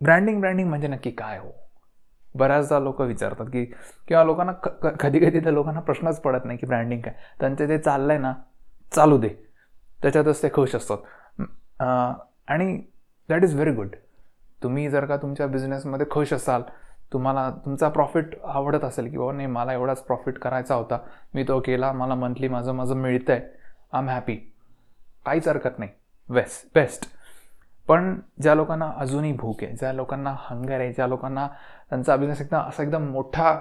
Branding branding म्हणजे नक्की काय हो? बऱ्याचदा लोक विचारतात की किंवा लोकांना कधी कधी त्या लोकांना प्रश्नच पडत नाही की ब्रँडिंग काय. त्यांचे ते आहे ना चालू दे. त्याच्यातच ते खुश असतात. आणि दॅट इज व्हेरी गुड तुम्ही जर का तुमच्या बिझनेसमध्ये खुश असाल तुम्हाला तुमचा प्रॉफिट आवडत असेल की बाबा नाही मला एवढाच प्रॉफिट करायचा होता. मी तो केला मला मंथली माझं माझं मिळतं आहे आय एम हॅपी काहीच हरकत नाही. बेस्ट बेस्ट पण ज्या लोकांना अजूनही भूक आहे ज्या लोकांना हंगर आहे ज्या लोकांना त्यांचा बिझनेस एकदम असा एकदम मोठा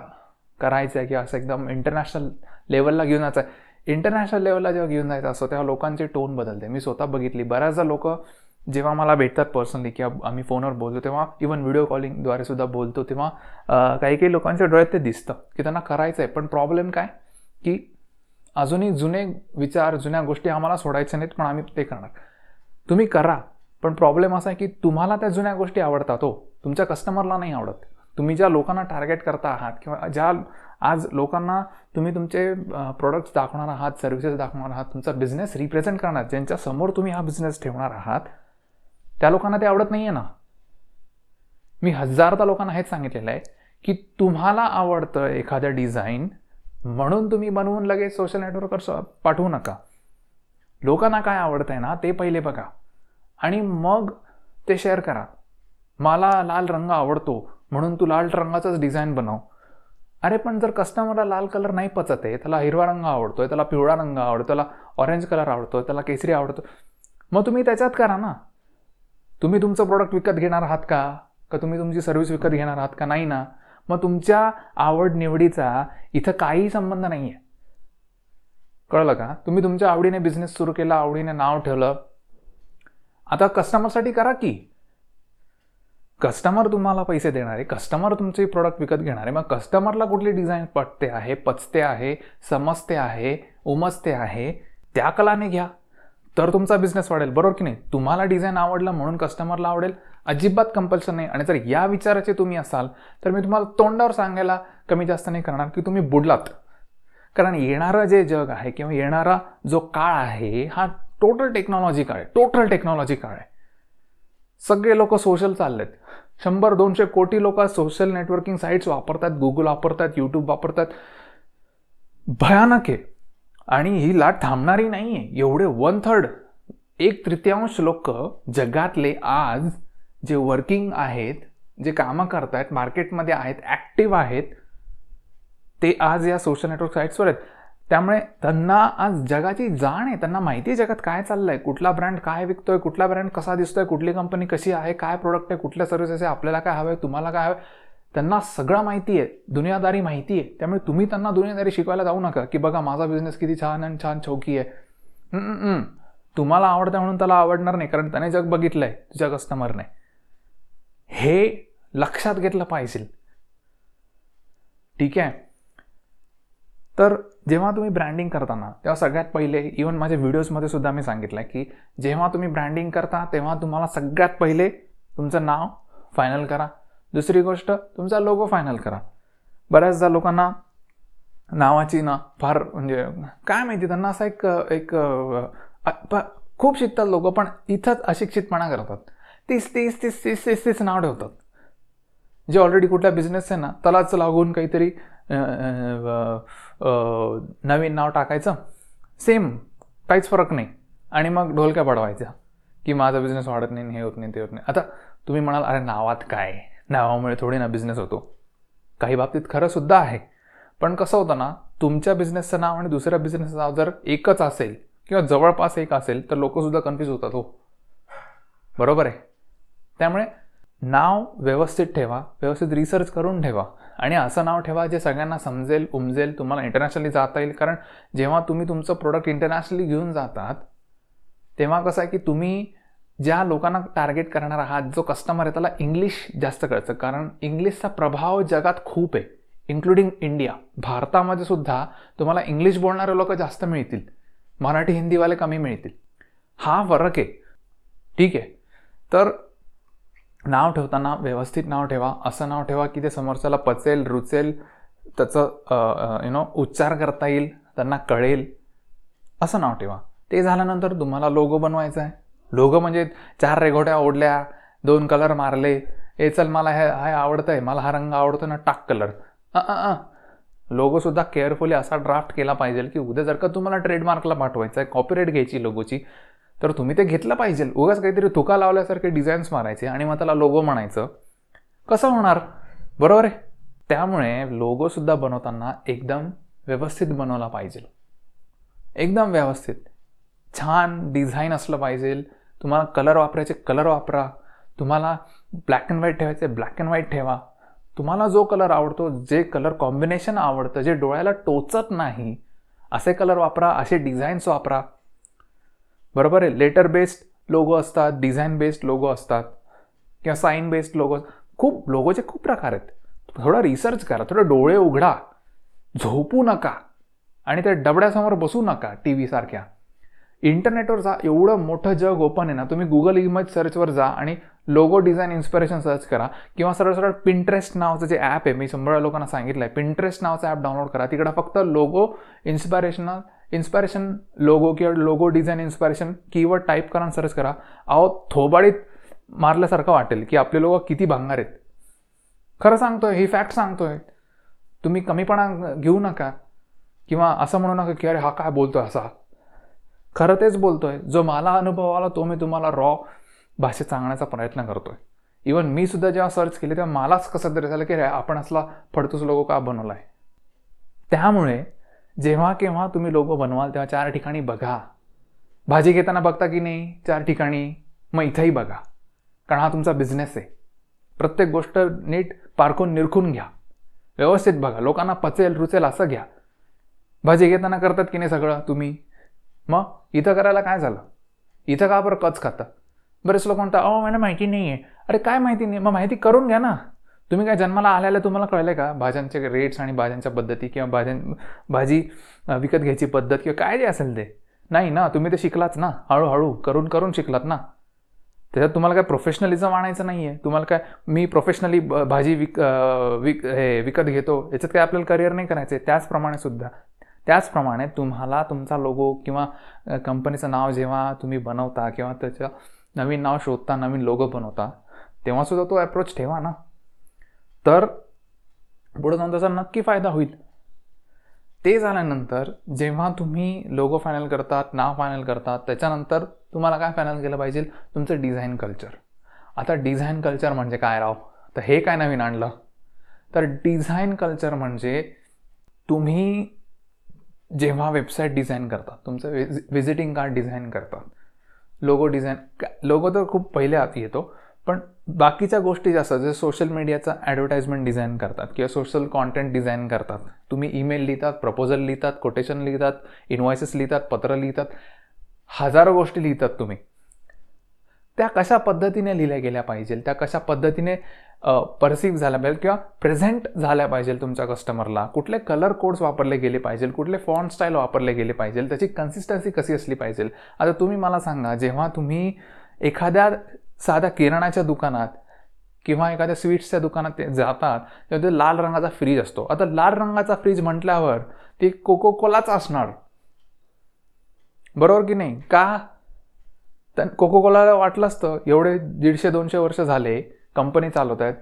करायचा आहे किंवा असं एकदम इंटरनॅशनल लेवलला घेऊन जायचं आहे. इंटरनॅशनल लेवलला जेव्हा घेऊन जायचं असतो तेव्हा लोकांचे टोन बदलते. मी स्वतः बघितली. बऱ्याचदा लोक जेव्हा मला भेटतात पर्सनली किंवा आम्ही फोनवर बोलतो तेव्हा इवन व्हिडिओ कॉलिंगद्वारे सुद्धा बोलतो तेव्हा काही काही लोकांच्या डोळ्यात ते दिसतं की त्यांना करायचं आहे. पण प्रॉब्लेम काय? की अजूनही जुने विचार जुन्या गोष्टी आम्हाला सोडायच्या नाहीत पण आम्ही ते करणार. तुम्ही करा. पण प्रॉब्लेम असा आहे की तुम्हाला त्या जुन्या गोष्टी आवडतात हो. तुमच्या कस्टमरला नाही आवडत. तुम्ही ज्या लोकांना टार्गेट करता आहात किंवा ज्या आज लोकांना तुम्ही तुमचे प्रोडक्ट्स दाखवणार आहात सर्व्हिसेस दाखवणार आहात तुमचा बिझनेस रिप्रेझेंट करणार ज्यांच्या समोर तुम्ही हा बिझनेस ठेवणार आहात त्या लोकांना ते आवडत नाही आहे ना. मी हजारदा लोकांना हेच सांगितलेलं आहे की तुम्हाला आवडतं एखादं डिझाईन म्हणून तुम्ही बनवून लगेच सोशल नेटवर्कवर पाठवू नका. लोकांना काय आवडतं आहे ना ते पहिले बघा. आणि मग ते शेअर करा. मला लाल रंग आवडतो म्हणून तू लाल रंगाचाच डिझाईन बनव. अरे पण जर कस्टमरला लाल कलर नाही पचत आहे त्याला हिरवा रंग आवडतोय त्याला पिवळा रंग आवडतो त्याला ऑरेंज कलर आवडतोय त्याला केसरी आवडतो मग तुम्ही त्याच्यात करा ना. तुम्ही तुमचं प्रोडक्ट विकत घेणार आहात का? का तुम्ही तुमची सर्व्हिस विकत घेणार आहात का? नाही ना. मग तुमच्या आवड निवडीचा इथं काही संबंध नाही आहे कळलं का? तुम्ही तुमच्या आवडीने बिझनेस सुरू केला आवडीने नाव ठेवलं आता कस्टमरसाठी करा की. कस्टमर तुम्हाला पैसे देणारे कस्टमर तुमचे प्रोडक्ट विकत घेणारे. मग कस्टमरला कुठली डिझाईन पटते आहे पचते आहे समजते आहे उमजते आहे त्या कलाने घ्या. तर तुमचा बिझनेस वाढेल बरोबर की नाही? तुम्हाला डिझाईन आवडला म्हणून कस्टमरला आवडेल. अजिबात कंपल्शन नाही. आणि जर या विचाराचे तुम्ही असाल तर मी तुम्हाला तोंडावर सांगायला कमी जास्त नाही करणार की तुम्ही बुडलात. कारण येणारं जे जग आहे किंवा येणारा जो काळ आहे हा टोटल टेक्नॉलॉजी काय टोटल टेक्नॉलॉजी काय सगळे लोक सोशल चाललेत. शंभर दोनशे कोटी लोक सोशल नेटवर्किंग साईट्स वापरतात गुगल वापरतात यूट्यूब वापरतात. भयानक आहे. आणि ही लाट थांबणारी नाही आहे. एवढे वन थर्ड एक तृतीयांश लोक जगातले आज जे वर्किंग आहेत जे कामं करतायत मार्केटमध्ये आहेत ॲक्टिव्ह आहेत ते आज या सोशल नेटवर्क साईट्सवर आहेत. त्यामुळे त्यांना आज जगाची जाण आहे त्यांना माहिती आहे जगात काय चाललं आहे कुठला ब्रँड काय विकतोय कुठला ब्रँड कसा दिसतोय कुठली कंपनी कशी आहे काय प्रोडक्ट आहे कुठल्या सर्व्हिसेस आहे आपल्याला काय हवं आहे तुम्हाला काय हवं त्यांना सगळं माहिती आहे दुनियादारी माहिती आहे. त्यामुळे तुम्ही त्यांना दुनियादारी शिकवायला जाऊ नका की बघा माझा बिझनेस किती छान आणि छान चौकी आहे. तुम्हाला आवडतं म्हणून त्याला आवडणार नाही कारण त्याने जग बघितलंय तुझ्या कस्टमरने हे लक्षात घेतलं पाहिजे. ठीक आहे? तर जेव्हा तुम्ही ब्रँडिंग करताना तेव्हा सगळ्यात पहिले इवन माझ्या व्हिडिओजमध्ये सुद्धा मी सांगितलं की जेव्हा तुम्ही ब्रँडिंग करता तेव्हा तुम्हाला सगळ्यात पहिले तुमचं नाव फायनल करा. दुसरी गोष्ट तुमचा लोगो फायनल करा. बऱ्याचदा लोकांना नावाची ना फार म्हणजे काय माहिती त्यांना असा एक एक खूप शिकतात लोक पण इथंच अशिक्षितपणा करतात. तीस तीस तीस तीस तीस तीस नाव ठेवतात. जे ऑलरेडी कुठल्या बिझनेस आहे ना त्यालाच लागून काहीतरी नवीन नाव टाकायचं. सेम काहीच फरक नाही. आणि मग ढोलक्या पडवायच्या. की माझा बिझनेस वाढत नाही हे होत नाही ते होत नाही. आता तुम्ही म्हणाल अरे नावात काय? नावामुळे थोडी ना बिझनेस होतो. काही बाबतीत खरंसुद्धा आहे. पण कसं होतं ना तुमच्या बिझनेसचं नाव आणि दुसऱ्या बिझनेसचं नाव जर एकच असेल किंवा जवळपास एक असेल तर लोकसुद्धा कन्फ्यूज होतात हो. बरोबर आहे. त्यामुळे नाव व्यवस्थित ठेवा व्यवस्थित रिसर्च करून ठेवा आणि असं नाव ठेवा जे सगळ्यांना समजेल उमजेल तुम्हाला इंटरनॅशनली जाता येईल. कारण जेव्हा तुम्ही तुमचं प्रोडक्ट इंटरनॅशनली घेऊन जातात तेव्हा कसं आहे की तुम्ही ज्या लोकांना टार्गेट करणार आहात जो कस्टमर आहे त्याला इंग्लिश जास्त कळतं. कारण इंग्लिशचा प्रभाव जगात खूप आहे इन्क्लुडिंग इंडिया भारतामध्ये सुद्धा तुम्हाला इंग्लिश बोलणारे लोक जास्त मिळतील मराठी हिंदीवाले कमी मिळतील. हा फरक आहे. ठीक आहे. तर नाव ठेवताना व्यवस्थित नाव ठेवा. असं नाव ठेवा की ते समोरच्याला पचेल रुचेल त्याचं यु नो उच्चार करता येईल त्यांना कळेल. असं नाव ठेवा. ते झाल्यानंतर तुम्हाला लोगो बनवायचा आहे. लोगो म्हणजे चार रेघोट्या ओढल्या दोन कलर मारले. हे चल मला हे हे आवडतं आहे मला हा रंग आवडतो ना टाक कलर लोगोसुद्धा केअरफुली असा ड्राफ्ट केला पाहिजे की उद्या जर का तुम्हाला ट्रेडमार्कला पाठवायचा आहे कॉपीराईट घ्यायची लोगोची तर तुम्ही ते घेतलं पाहिजे. उगाच काहीतरी तुका लावल्यासारखे डिझाईन्स मारायचे आणि मग त्याला लोगो म्हणायचं. कसं होणार? बरोबर आहे? त्यामुळे लोगोसुद्धा बनवताना एकदम व्यवस्थित बनवला पाहिजे. एकदम व्यवस्थित. छान डिझाईन असलं पाहिजे. तुम्हाला कलर वापरायचे कलर वापरा. तुम्हाला ब्लॅक अँड व्हाईट ठेवायचे ब्लॅक अँड व्हाईट ठेवा. तुम्हाला जो कलर आवडतो जे कलर कॉम्बिनेशन आवडतं जे डोळ्याला टोचत नाही असे कलर वापरा असे डिझाईन्स वापरा. बरोबर आहे? लेटर बेस्ड लोगो असतात डिझाईन बेस्ड लोगो असतात किंवा साईन बेस्ड लोगो खूप लोगोचे खूप प्रकार आहेत. थोडा रिसर्च करा थोडं डोळे उघडा. झोपू नका. आणि त्या डबड्यासमोर बसू नका टी व्हीसारख्या इंटरनेटवर जा एवढं मोठं जग ओपन आहे ना तुम्ही गुगल इमेज सर्चवर जा आणि लोगो डिझाईन इन्स्पिरेशन सर्च करा. किंवा सरळ सरळ पिंटरेस्ट नावाचं जे ॲप आहे मी शंभर लोकांना सांगितलं आहे पिंटरेस्ट नावाचं ॲप डाउनलोड करा. तिकडं फक्त लोगो इन्स्पिरेशनल इन्स्पायरेशन लोगो किंवा logo design inspiration keyword type करा सर्च करा. अहो थोबाडीत मारल्यासारखं वाटेल की आपले लोक किती भांगार आहेत. खरं सांगतोय ही फॅक्ट सांगतोय. तुम्ही कमीपणा घेऊ नका किंवा असं म्हणू नका की अरे हा काय बोलतोय असा. खरं तेच बोलतोय जो मला अनुभव आला तो मी तुम्हाला रॉ भाषेत सांगण्याचा प्रयत्न करतोय. इवन मी सुद्धा जेव्हा सर्च केले तेव्हा मलाच कसं तरी झालं की रे आपण असला फडतूस लोगो का बनवला आहे त्यामुळे जेव्हा केव्हा तुम्ही लोगो बनवाल तेव्हा चार ठिकाणी बघा. भाजी घेताना बघता की नाही? चार ठिकाणी. मग इथंही बघा. कारण हा तुमचा बिझनेस आहे. प्रत्येक गोष्ट नीट पारखून निरखून घ्या. व्यवस्थित बघा. लोकांना पचेल रुचेल असं घ्या. भाजी घेताना करतात की नाही सगळं तुम्ही? मग इथं करायला काय झालं? इथं का बरं कच खातं? बरेच लोक म्हणतात अहो मला माहिती नाही आहे अरे काय माहिती नाही? मग माहिती करून घ्या ना. तुम्ही काय जन्माला आल्याला तुम्हाला कळलं का? भाज्यांचे रेट्स आणि भाज्यांच्या पद्धती किंवा भाज्यां भाजी विकत घ्यायची पद्धत किंवा काय जे असेल ते. नाही ना तुम्ही ते शिकलाच ना हळूहळू करून करून शिकलात ना. त्याच्यात तुम्हाला काय प्रोफेशनलिझम आणायचं नाही आहे तुम्हाला काय मी प्रोफेशनली भाजी विक विक हे विकत घेतो याच्यात काय आपल्याला करिअर नाही करायचं आहे त्याचप्रमाणे सुद्धा. त्याचप्रमाणे तुम्हाला तुमचा लोगो किंवा कंपनीचं नाव जेव्हा तुम्ही बनवता किंवा त्याचं नवीन नाव शोधता नवीन लोगो बनवता तेव्हासुद्धा तो अप्रोच ठेवा ना. तर पुढे जाऊन त्याचा नक्की फायदा होईल. ते झाल्यानंतर जेव्हा तुम्ही लोगो फायनल करतात नाव फायनल करतात त्याच्यानंतर तुम्हाला काय फायनल केलं पाहिजे? तुमचं डिझाईन कल्चर आता डिझाईन कल्चर म्हणजे काय राव? तर हे काय नवीन आणलं? तर डिझाईन कल्चर म्हणजे तुम्ही जेव्हा वेबसाईट डिझाईन करतात तुमचं विजिटिंग व्हिजिटिंग कार्ड डिझाईन करतात. लोगो डिझाईन लोगो तर खूप पहिले आत येतो. पण बाकीच्या गोष्टी ज्या असतात सोशल मीडियाचा ॲडव्हर्टाइजमेंट डिझाईन करतात किंवा सोशल कॉन्टेंट डिझाईन करतात तुम्ही ईमेल लिहितात प्रपोजल लिहितात कोटेशन लिहितात इन्व्हॉइसेस लिहितात पत्र लिहितात हजारो गोष्टी लिहितात तुम्ही. त्या कशा पद्धतीने लिहिल्या गेल्या पाहिजे? त्या कशा पद्धतीने परसिव्ह झाल्या पाहिजे किंवा प्रेझेंट झाल्या पाहिजे तुमच्या कस्टमरला कुठले कलर कोड्स वापरले गेले पाहिजे? कुठले फॉन्ट स्टाईल वापरले गेले पाहिजे? त्याची कन्सिस्टन्सी कशी असली पाहिजे? आता तुम्ही मला सांगा जेव्हा तुम्ही एखाद्या साध्या किराणाच्या दुकानात किंवा एखाद्या स्वीट्सच्या दुकानात ते जातात तेव्हा ते लाल रंगाचा फ्रीज असतो. आता लाल रंगाचा फ्रीज म्हटल्यावर ते कोको कोलाच असणार. बरोबर की नाही? का? कोको कोलाला वाटलं असतं एवढे दीडशे दोनशे वर्ष झाले कंपनी चालवत आहेत.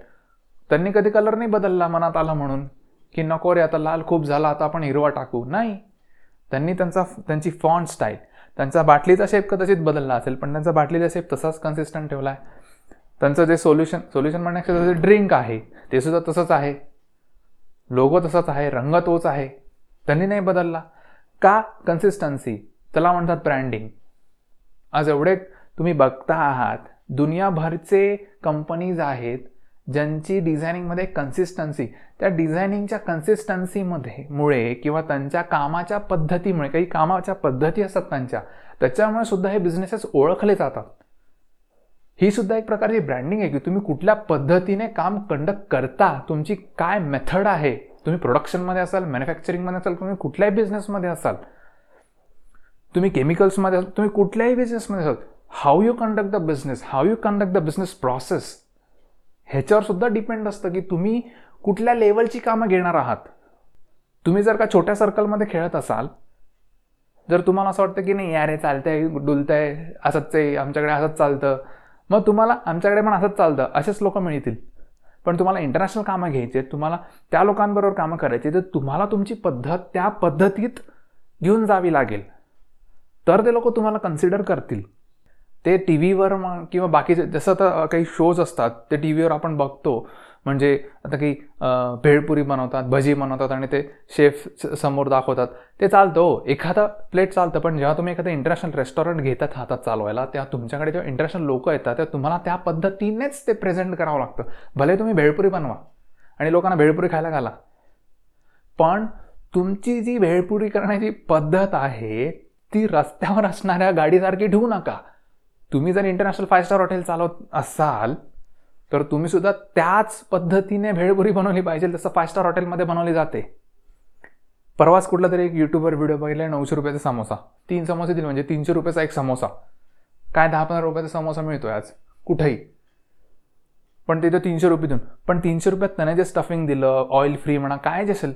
त्यांनी कधी कलर नाही बदलला मनात आला म्हणून की नको रे आता लाल खूप झाला आता आपण हिरवा टाकू. नाही. त्यांनी त्यांचा त्यांची फॉन्ट स्टाईल त्यांचा बाटलीचा शेप कदाचित बदलला असेल पण त्यांचा बाटलीचा शेप तसाच कन्सिस्टंट ठेवला आहे. त्यांचं जे सोल्युशन सोल्युशन म्हणण्यापेक्षा जे ड्रिंक आहे ते सुद्धा तसंच आहे. लोगो तसाच आहे रंग तोच आहे. त्यांनी नाही बदलला. का? कन्सिस्टन्सी त्याला म्हणतात ब्रँडिंग आज एवढे तुम्ही बघता आहात दुनियाभरचे कंपनीज आहेत ज्यांची डिझायनिंगमध्ये कन्सिस्टन्सी त्या डिझायनिंगच्या कन्सिस्टन्सीमध्ये मुळे किंवा त्यांच्या कामाच्या पद्धतीमुळे काही कामाच्या पद्धती असतात त्यांच्या त्याच्यामुळे सुद्धा हे बिझनेसेस ओळखले जातात. ही सुद्धा एक प्रकारची ब्रँडिंग आहे की तुम्ही कुठल्या पद्धतीने काम कंडक्ट करता तुमची काय मेथड आहे तुम्ही प्रोडक्शनमध्ये असाल मॅन्युफॅक्चरिंगमध्ये असाल तुम्ही कुठल्याही बिझनेसमध्ये असाल तुम्ही केमिकल्समध्ये असाल तुम्ही कुठल्याही बिझनेसमध्ये असाल how you conduct the business how you conduct the business process ह्याच्यावर सुद्धा डिपेंड असतं की तुम्ही कुठल्या लेवलची कामं घेणार आहात. तुम्ही जर का छोट्या सर्कलमध्ये खेळत असाल जर तुम्हाला असं वाटतं की नाही यार हे चालतंय डुलतंय असंच आहे आमच्याकडे असंच चालतं. मग तुम्हाला आमच्याकडे पण असंच चालतं असेच लोक मिळतील. पण तुम्हाला इंटरनॅशनल कामं घ्यायचे तुम्हाला त्या लोकांबरोबर कामं करायची तर तुम्हाला तुमची पद्धत त्या पद्धतीत घेऊन जावी लागेल. तर ते लोक तुम्हाला कन्सिडर करतील. ते टी व्हीवर मग किंवा बाकीचे जसं आता काही शोज असतात ते टी व्हीवर आपण बघतो. म्हणजे आता काही भेळपुरी बनवतात भजी बनवतात आणि ते शेफ समोर दाखवतात. ते चालतं हो. एखादा प्लेट चालतं पण जेव्हा तुम्ही एखादं इंटरनॅशनल रेस्टॉरंट घेतात हातात चालवायला तेव्हा तुमच्याकडे जेव्हा इंटरनॅशनल लोक येतात तेव्हा तुम्हाला त्या पद्धतीनेच ते प्रेझेंट करावं लागतं. भले तुम्ही भेळपुरी बनवा आणि लोकांना भेळपुरी खायला घाला. पण तुमची जी भेळपुरी करण्याची पद्धत आहे ती रस्त्यावर असणाऱ्या गाडीसारखी ठेवू नका. तुम्ही जर इंटरनॅशनल फाय स्टार हॉटेल चालवत असाल तर तुम्ही सुद्धा त्याच पद्धतीने भेळपुरी बनवली पाहिजे जसं फाय स्टार हॉटेलमध्ये बनवली जाते. परवाच कुठला तरी एक युट्यूबवर व्हिडिओ बघितला नऊशे रुपयाचा समोसा. तीन समोसे दिले म्हणजे तीनशे रुपयाचा एक समोसा. काय दहा पंधरा रुपयाचा समोसा मिळतोय आज? कुठेही. पण तिथं तीनशे रुपये देऊन. पण तीनशे रुपयात त्याने जे स्टफिंग दिलं ऑइल फ्री म्हणा काय जे असेल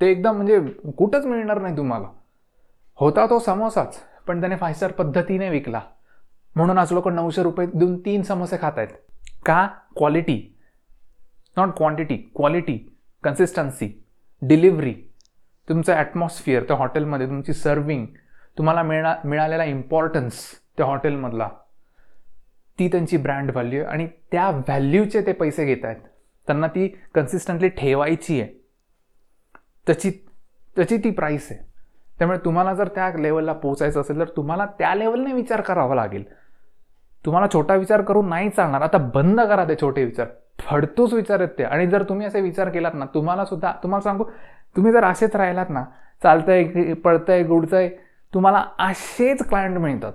ते एकदम म्हणजे कुठंच मिळणार नाही तुम्हाला. होता तो समोसाच पण त्याने फाय स्टार पद्धतीने विकला. म्हणून आज लोक नऊशे रुपये देऊन तीन समोसे खात आहेत का? Quality not quantity quality consistency delivery तुमचं ॲटमॉस्फिअर त्या हॉटेलमध्ये तुमची सर्विंग तुम्हाला मिळा मिळालेला इम्पॉर्टन्स त्या हॉटेलमधला ती त्यांची ब्रँड व्हॅल्यू आणि त्या व्हॅल्यूचे ते पैसे घेत आहेत त्यांना ती कन्सिस्टंटली ठेवायची आहे. त्याची त्याची ती प्राईस आहे. त्यामुळे तुम्हाला जर त्या लेवलला पोचायचं असेल तर तुम्हाला त्या लेवलने विचार करावा लागेल. तुम्हाला छोटा विचार करून नाही चालणार. आता बंद करा ते छोटे विचार. फडतूच विचार आहेत ते. आणि जर तुम्ही असे विचार केलात ना तुम्हाला सुद्धा तुम्हाला सांगू तुम्ही जर असेच राहिलात ना चालतंय पळतंय गुडतंय तुम्हाला असेच क्लायंट मिळतात.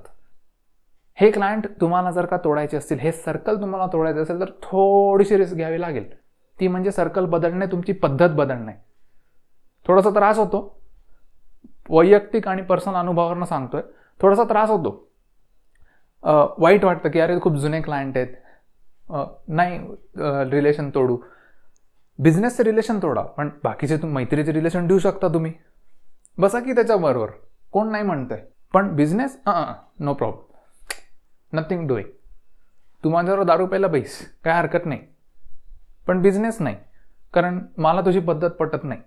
हे क्लायंट तुम्हाला जर का तोडायचे असतील हे सर्कल तुम्हाला तोडायचं असेल तर थोडीशी रिस्क घ्यावी लागेल. ती म्हणजे सर्कल बदलणे तुमची पद्धत बदलणे. थोडासा त्रास होतो. वैयक्तिक आणि पर्सनल अनुभवावरनं सांगतोय. थोडासा त्रास होतो. वाईट वाटतं की अरे खूप जुने क्लायंट आहेत. नाही रिलेशन तोडू. बिझनेसचं रिलेशन तोडा पण बाकीचे तुम मैत्रीचे रिलेशन देऊ शकता तुम्ही. बसा की त्याच्याबरोबर कोण नाही म्हणतंय. पण business no problem nothing doing तू माझ्यावर दारू प्यायला बैस. काय हरकत नाही. पण बिझनेस नाही. कारण मला तुझी पद्धत पटत नाही.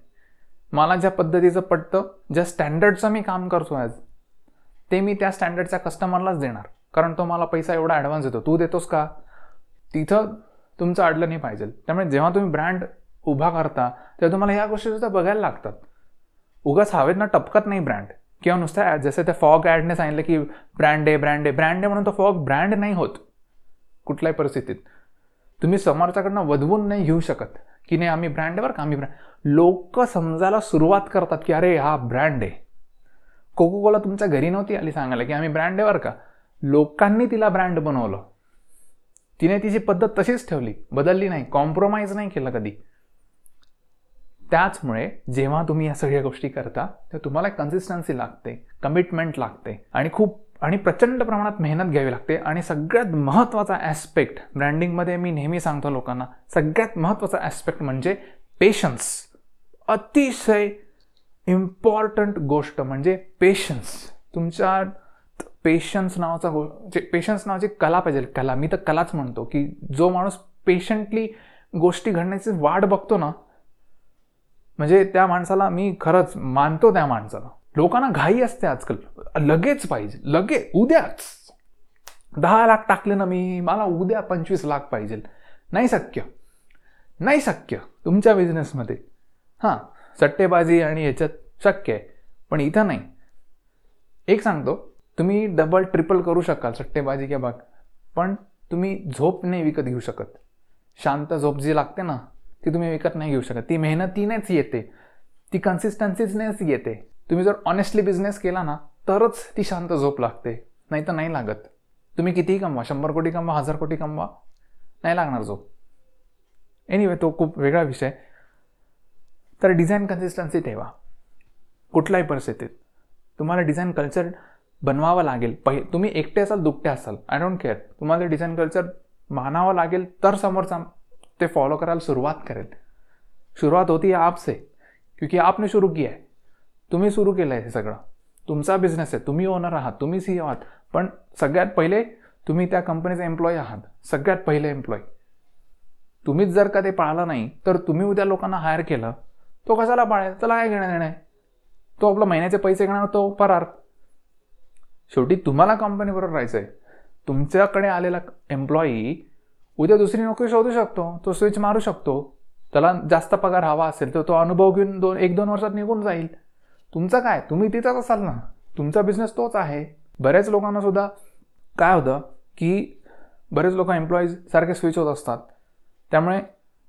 मला ज्या पद्धतीचं पटतं ज्या स्टँडर्डचं मी काम करतो आज ते मी त्या स्टँडर्डच्या कस्टमरलाच देणार. कारण तो मला पैसा एवढा ॲडव्हान्स देतो. तू देतोस का? तिथं तुमचं अडलं नाही पाहिजे. त्यामुळे जेव्हा तुम्ही ब्रँड उभा करता तेव्हा तुम्हाला ह्या गोष्टी सुद्धा बघायला लागतात. उगाच हवेतनं टपकत नाही ब्रँड किंवा नुसतं जसं त्या फॉग ॲडने सांगितलं की ब्रँड आहे ब्रँड आहे ब्रँड आहे म्हणून तो फॉग ब्रँड नाही होत. कुठल्याही परिस्थितीत. तुम्ही समोरच्याकडनं वधवून नाही घेऊ शकत. की नाही आम्ही ब्रँड आहे बरं का? आम्ही ब्रँड लोक समजायला सुरुवात करतात की अरे हा ब्रँड आहे कोको कोला तुमच्या घरी नव्हती आली सांगायला की आम्ही ब्रँड आहे बरं का? लोकांनी तिला ब्रँड बनवलं. तिने तिची पद्धत तशीच ठेवली बदलली नाही कॉम्प्रोमाइज नाही केलं कधी. त्याचमुळे जेव्हा तुम्ही या सगळ्या गोष्टी करता तेव्हा तुम्हाला कन्सिस्टन्सी लागते कमिटमेंट लागते आणि खूप आणि प्रचंड प्रमाणात मेहनत घ्यावी लागते. आणि सगळ्यात महत्त्वाचा ॲस्पेक्ट ब्रँडिंगमध्ये मी नेहमी सांगतो लोकांना सगळ्यात महत्त्वाचा ॲस्पेक्ट म्हणजे पेशन्स अतिशय इम्पॉर्टंट गोष्ट म्हणजे पेशन्स तुमच्या पेशन्स नावाचा हो- गो पेशन्स नावाची कला पाहिजे कला. मी तर कलाच म्हणतो की जो माणूस पेशंटली गोष्टी घडण्याची वाट बघतो ना म्हणजे त्या माणसाला मी खरंच मानतो त्या माणसाला. लोकांना घाई असते आजकाल. लगेच पाहिजे. लगे उद्याच. दहा लाख टाकले ना मी मला उद्या पंचवीस लाख पाहिजे. नाही शक्य. नाही शक्य. तुमच्या बिझनेसमध्ये हां सट्टेबाजी आणि ह्याच्यात शक्य आहे. पण इथं नाही. एक सांगतो. तुम्ही डबल ट्रिपल करू शकाल सट्टेबाजी किंवा बाग पण तुम्ही झोप नाही विकत घेऊ शकत. शांत झोप जी लागते ना ती तुम्ही विकत नाही घेऊ शकत. ती मेहनतीनेच येते. ती कन्सिस्टन्सीनेच येते. तुम्ही जर ऑनेस्टली बिझनेस केला ना तरच ती शांत झोप लागते. नाही तर नाही लागत. तुम्ही कितीही कमवा शंभर कोटी कमवा हजार कोटी कमवा नाही लागणार झोप. एनिवे तो खूप वेगळा विषय. तर डिझाईन कन्सिस्टन्सी ठेवा. कुठल्याही परिस्थितीत. तुम्हाला डिझाईन कल्चर बनवावं लागेल. पहि तुम्ही एकटे असाल दुकटे असाल आय डोंट केअर तुम्हाला डिझाईन कल्चर मानावं लागेल तर समोरचा ते फॉलो करायला सुरुवात करेल. सुरुवात होती आपसे क्योंकि आपने सुरू किया आहे. तुम्ही सुरू केलं आहे हे सगळं. तुमचा बिझनेस आहे तुम्ही ओनर आहात तुम्ही सी आहात. पण सगळ्यात पहिले तुम्ही त्या कंपनीचे एम्प्लॉई आहात. सगळ्यात पहिले एम्प्लॉई तुम्हीच जर का ते पाळलं नाही तर तुम्ही उद्या लोकांना हायर केलं तो कशाला पाळेल? त्याला काय घेणं देणं आहे? तो आपला महिन्याचे पैसे घेणार तो परार शेवटी तुम्हाला कंपनीबरोबर राहायचं आहे तुमच्याकडे आलेला एम्प्लॉई उद्या दुसरी नोकरी शोधू शकतो तो स्विच मारू शकतो. त्याला जास्त पगार हवा असेल तर तो अनुभव घेऊन दोन एक दोन वर्षात निघून जाईल. तुमचं काय? तुम्ही तिथंच असाल ना. तुमचा बिझनेस तोच आहे. बऱ्याच लोकांना सुद्धा काय होतं की बरेच लोक एम्प्लॉईज सारखे स्विच होत असतात. त्यामुळे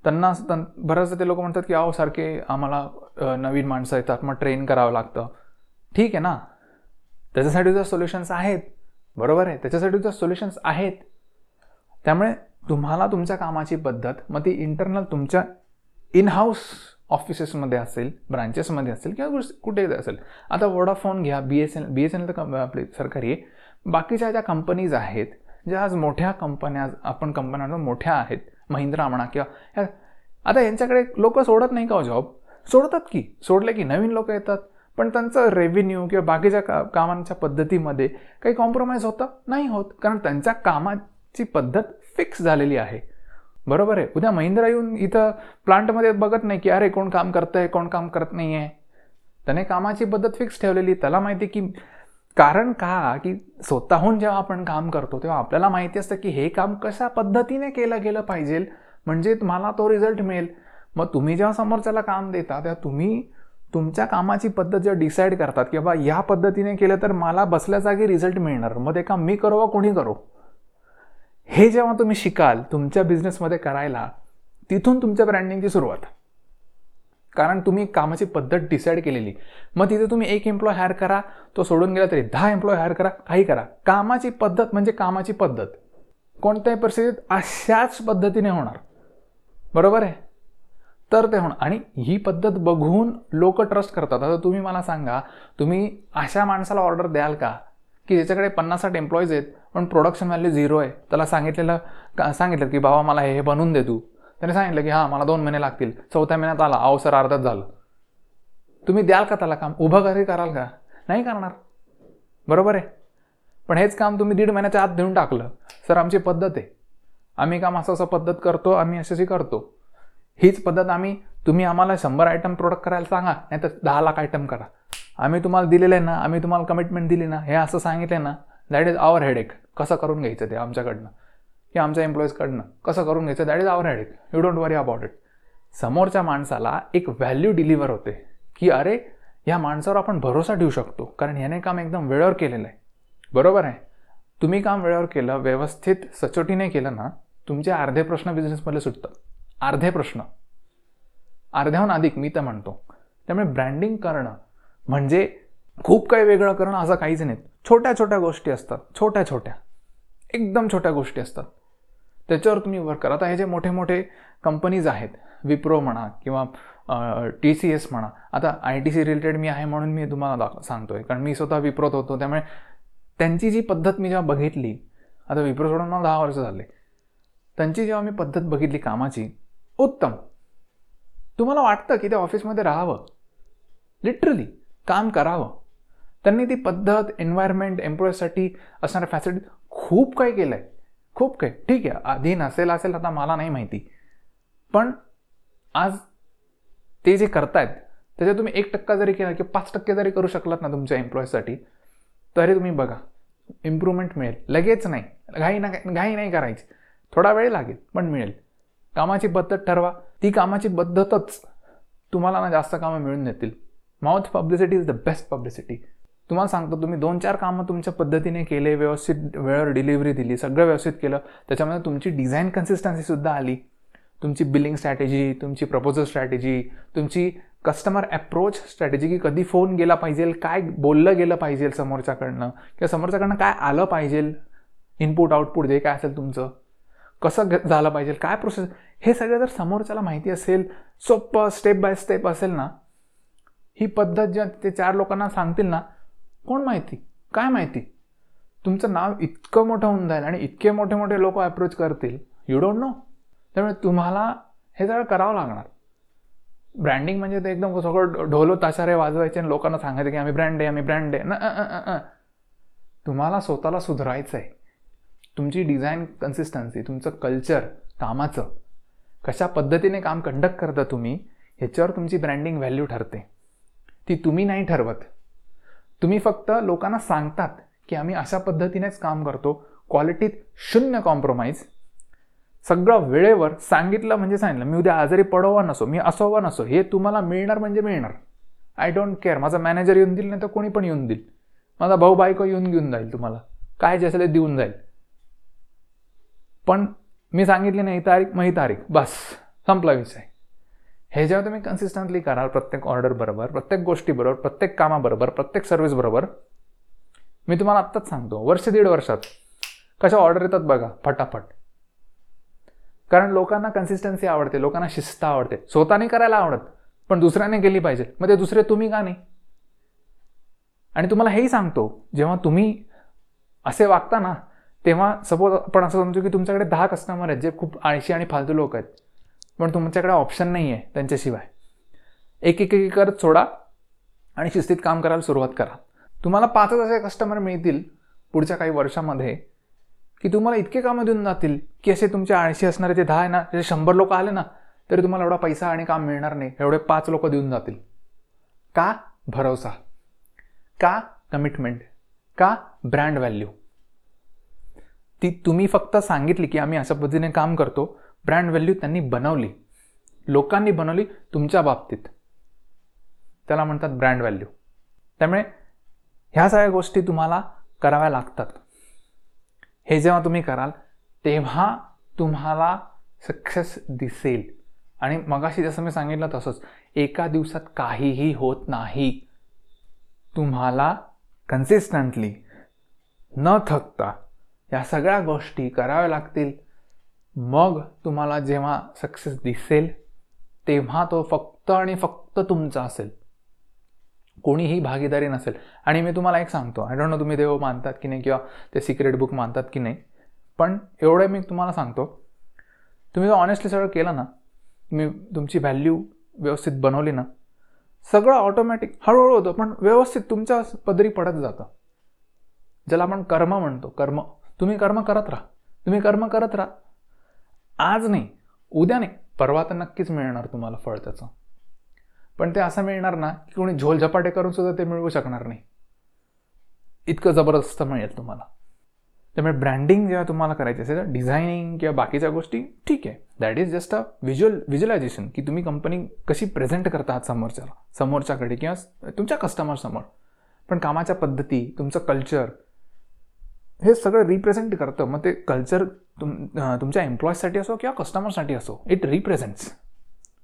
त्यांना त्यां बऱ्याचदा ते लोक म्हणतात की अहो सारखे आम्हाला नवीन माणसं येतात मग ट्रेन करावं लागतं. ठीक आहे ना? त्याच्यासाठी सुद्धा सोल्युशन्स आहेत बरोबर आहे? त्याच्यासाठी सुद्धा सोल्युशन्स आहेत त्यामुळे तुम्हाला तुमच्या कामाची पद्धत मग ती इंटरनल तुमच्या इन हाऊस ऑफिसेसमध्ये असेल ब्रांचेसमध्ये असेल किंवा कुठे असेल. आता वोडाफोन घ्या B S N B S N L तर आपली सरकारी आहे. बाकीच्या ज्या कंपनीज आहेत ज्या आज मोठ्या कंपन्या आपण कंपन्या मोठ्या आहेत महिंद्रा म्हणा किंवा ह्या आता यांच्याकडे लोक सोडत नाही का हो जॉब सोडतात की. सोडले की नवीन लोक येतात. पण त्यांचं रेव्हेन्यू किंवा बाकीच्या का कामांच्या पद्धतीमध्ये काही कॉम्प्रोमाइज होतं? नाही होत. कारण त्यांच्या कामाची पद्धत फिक्स झालेली आहे. बरोबर आहे? उद्या महिंद्रा येऊन इथं प्लांटमध्ये बघत नाही की अरे कोण काम करतं आहे कोण काम करत नाही आहे त्याने कामाची पद्धत फिक्स ठेवलेली. त्याला माहिती की कारण का? की स्वतःहून जेव्हा आपण काम करतो तेव्हा आपल्याला माहिती असतं की हे काम कशा पद्धतीने केलं गेलं पाहिजे. म्हणजे मला तो रिझल्ट मिळेल. मग तुम्ही जेव्हा समोरच्याला काम देता तेव्हा तुम्ही तुमच्या कामाची पद्धत जेव्हा डिसाईड करतात की बाबा या पद्धतीने केलं तर मला बसल्या जागी रिझल्ट मिळणार. मग ते काम मी करो वा कोणी करो? हे जेव्हा तुम्ही शिकाल तुमच्या बिझनेसमध्ये करायला तिथून तुमच्या ब्रँडिंगची सुरुवात. कारण तुम्ही कामाची पद्धत डिसाईड केलेली. मग तिथे तुम्ही एक एम्प्लॉय हायर करा तो सोडून गेला तरी दहा एम्प्लॉय हायर करा काही करा. कामाची पद्धत म्हणजे कामाची पद्धत. कोणत्याही परिस्थितीत अशाच पद्धतीने होणार. बरोबर आहे? तर ते होणं. आणि ही पद्धत बघून लोक ट्रस्ट करतात. आता तुम्ही मला सांगा तुम्ही अशा माणसाला ऑर्डर द्याल का? की ज्याच्याकडे पन्नास साठ एम्प्लॉईज आहेत पण प्रोडक्शन व्हॅल्यू झिरो आहे. त्याला सांगितलेलं का सांगितलं की बाबा मला हे बनवून दे तू. त्याने सांगितलं की हां मला दोन महिने लागतील. चौथ्या महिन्यात आला. अहो सर अर्धाच झालं. तुम्ही द्याल का त्याला काम? उभं घरी कराल का? नाही करणार. बरोबर आहे? पण हेच काम तुम्ही दीड महिन्याच्या आत देऊन टाकलं. सर आमची पद्धत आहे. आम्ही काम असं असं पद्धत करतो आम्ही अशी करतो. हीच पद्धत आम्ही तुम्ही आम्हाला शंभर आयटम प्रोडक्ट करायला सांगा नाही तर दहा लाख आयटम करा. आम्ही तुम्हाला दिलेलं आहे ना आम्ही तुम्हाला कमिटमेंट दिली ना हे असं सांगितलं ना दॅट इज आवर हेडेक कसं करून घ्यायचं ते आमच्याकडनं? की आमच्या एम्प्लॉईजकडनं कसं करून घ्यायचं? That is our headache you don't worry about it समोरच्या माणसाला एक व्हॅल्यू डिलिव्हर होते की अरे या माणसावर आपण भरोसा ठेवू शकतो कारण ह्याने काम एकदम वेळेवर केलेलं आहे. बरोबर आहे? तुम्ही काम वेळेवर केलं व्यवस्थित सचोटीने केलं ना तुमचे अर्धे प्रश्न बिझनेसमधले सुटतात. अर्धे प्रश्न. अर्ध्याहून अधिक मी तर म्हणतो. त्यामुळे ब्रँडिंग करणं म्हणजे खूप काही वेगळं करणं असं काहीच नाही. छोट्या छोट्या गोष्टी असतात. छोट्या छोट्या. एकदम छोट्या गोष्टी असतात. त्याच्यावर तुम्ही वर्क करा. आता हे जे मोठे मोठे कंपनीज आहेत विप्रो म्हणा किंवा टी सी एस म्हणा. आता आय टी सी रिलेटेड मी आहे म्हणून मी तुम्हाला दाख सांगतोय. कारण मी स्वतः विप्रोत होतो. त्यामुळे त्यांची जी पद्धत मी जेव्हा बघितली आता विप्रो सोडून मला दहा वर्ष झाले. त्यांची जेव्हा मी पद्धत बघितली कामाची उत्तम. तुम्हाला वाटतं की त्या ऑफिसमध्ये राहावं? लिटरली काम करावं. त्यांनी ती पद्धत एन्व्हायरमेंट एम्प्लॉईजसाठी असणाऱ्या फॅसिलिटी खूप काही केलं आहे खूप काही. ठीक आहे आधी नसेल असेल आता मला नाही माहिती. पण आज ते जे करतायत त्याच्यात तुम्ही एक टक्का जरी केला किंवा पाच टक्के जरी करू शकलात ना तुमच्या एम्प्लॉईजसाठी तरी तुम्ही बघा इम्प्रूव्हमेंट मिळेल. लगेच नाही. घाई ना घाई नाही करायची. थोडा वेळ लागेल पण मिळेल. कामाची पद्धत ठरवा. ती कामाची पद्धतच तुम्हाला ना जास्त कामं मिळून देतील. Mouth publicity is the best publicity तुम्हाला सांगतो तुम्ही दोन चार कामं तुमच्या पद्धतीने केले व्यवस्थित वेळेवर डिलिव्हरी दिली सगळं व्यवस्थित केलं त्याच्यामध्ये तुमची डिझाईन कन्सिस्टन्सीसुद्धा आली. तुमची बिलिंग स्ट्रॅटेजी तुमची प्रपोजल स्ट्रॅटेजी तुमची कस्टमर अप्रोच स्ट्रॅटेजी की कधी फोन गेला पाहिजे काय बोललं गेलं पाहिजे समोरच्याकडनं किंवा समोरच्याकडनं काय आलं पाहिजे इनपुट आउटपुट जे काय असेल तुमचं. कसं झालं पाहिजे काय प्रोसेस हे सगळं जर समोरच्याला माहिती असेल सोपं स्टेप बाय स्टेप असेल ना ही पद्धत ज्या ते चार लोकांना सांगतील ना कोण माहिती? काय माहिती? तुमचं नाव इतकं मोठं होऊन जाईल आणि इतके मोठे मोठे लोक अप्रोच करतील यू डोंट नो त्यामुळे तुम्हाला हे सगळं करावं लागणार. ब्रँडिंग म्हणजे ते एकदम सगळं ढोलो ताशारे वाजवायचे आणि लोकांना सांगायचं की आम्ही ब्रँड आहे आम्ही ब्रँड आहे. न तुम्हाला स्वतःला सुधारायचं आहे तुमची डिझाईन कन्सिस्टन्सी तुमचं कल्चर कामाचं कशा पद्धतीने काम कंडक्ट करता तुम्ही ह्याच्यावर तुमची ब्रँडिंग व्हॅल्यू ठरते. ती तुम्ही नाही ठरवत. तुम्ही फक्त लोकांना सांगतात की आम्ही अशा पद्धतीनेच काम करतो. क्वालिटीत शून्य कॉम्प्रोमाइज सगळं वेळेवर सांगितलं म्हणजे सांगितलं. मी उद्या आजारी पडवा नसो मी असो वा नसो हे तुम्हाला मिळणार म्हणजे मिळणार. आय डोंट केअर माझा मॅनेजर येऊन देईल नाही तर कोणी पण येऊन देईल माझा भाऊ बायको येऊन घेऊन जाईल तुम्हाला. काय जे असेल ते देऊन जाईल. पण मी सांगितली नाही तारीख मग ही तारीख. बस संपला विषय. हे जेव्हा तुम्ही कन्सिस्टंटली कराल प्रत्येक ऑर्डर बरोबर प्रत्येक गोष्टीबरोबर प्रत्येक कामाबरोबर प्रत्येक सर्व्हिस बरोबर. मी तुम्हाला आत्ताच सांगतो वर्ष दीड वर्षात कशा ऑर्डर येतात बघा फटाफट. कारण लोकांना कन्सिस्टन्सी आवडते लोकांना शिस्त आवडते. स्वतःने करायला आवडत पण दुसऱ्याने केली पाहिजे. मग ते दुसरे तुम्ही का नाही? आणि तुम्हाला हेही सांगतो जेव्हा तुम्ही असे वागता ना तेव्हा सपोज आपण असं समजू की तुमच्याकडे दहा कस्टमर आहेत जे खूप आळशी आणि फालतू लोक आहेत. पण तुमच्याकडे ऑप्शन नाही आहे त्यांच्याशिवाय. एक एक एक करत सोडा आणि शिस्तीत काम करायला सुरुवात करा. तुम्हाला पाचच असे कस्टमर मिळतील पुढच्या काही वर्षामध्ये की तुम्हाला इतके कामं देऊन जातील की असे तुमचे आळशी असणारे जे दहा आहे ना जे शंभर लोक आले ना तरी तुम्हाला एवढा पैसा आणि काम मिळणार नाही एवढे पाच लोक देऊन जातील. का? भरोसा. का? कमिटमेंट का? ब्रँड व्हॅल्यू ती तुम्ही फक्त सांगितली की आम्ही अशा पद्धतीने काम करतो ब्रँड व्हॅल्यू त्यांनी बनवली. लोकांनी बनवली तुमच्या बाबतीत. त्याला म्हणतात ब्रँड व्हॅल्यू त्यामुळे ह्या सगळ्या गोष्टी तुम्हाला कराव्या लागतात. हे जेव्हा तुम्ही कराल तेव्हा तुम्हाला सक्सेस दिसेल. आणि मगाशी जसं मी सांगितलं तसंच एका दिवसात काहीही होत नाही. तुम्हाला कन्सिस्टंटली न थकता या सगळ्या गोष्टी कराव्या लागतील. मग तुम्हाला जेव्हा सक्सेस दिसेल तेव्हा तो फक्त आणि फक्त तुमचा असेल. कोणीही भागीदारी नसेल. आणि मी तुम्हाला एक सांगतो आय डोंट नो तुम्ही देव मानतात की नाही किंवा ते सिक्रेट बुक मानतात की नाही. पण एवढं मी तुम्हाला सांगतो तुम्ही जर ऑनेस्टली सगळं केलं ना तुम्ही तुमची व्हॅल्यू व्यवस्थित बनवली ना सगळं ऑटोमॅटिक हळूहळू होतं पण व्यवस्थित तुमच्या पदरी पडत जातं. ज्याला आपण कर्म म्हणतो कर्म. तुम्ही कर्म करत राहा. तुम्ही कर्म करत राहा. आज नाही उद्या नाही परवा तर नक्कीच मिळणार तुम्हाला फळ त्याचं. पण ते असं मिळणार ना की कोणी झोलझपाटे करून सुद्धा ते मिळवू शकणार नाही. इतकं जबरदस्त मिळेल तुम्हाला. त्यामुळे ब्रँडिंग जेव्हा तुम्हाला करायची असेल डिझायनिंग किंवा बाकीच्या गोष्टी ठीक आहे. That is just a visual visualisation की तुम्ही कंपनी कशी प्रेझेंट करता आहात समोरच्याला समोरच्याकडे किंवा तुमच्या कस्टमरसमोर पण कामाच्या पद्धती तुमचं कल्चर हे सगळं रिप्रेझेंट करतं. मग ते कल्चर तुम तुमच्या एम्प्लॉईजसाठी असो किंवा कस्टमरसाठी असो इट रिप्रेझेंट्स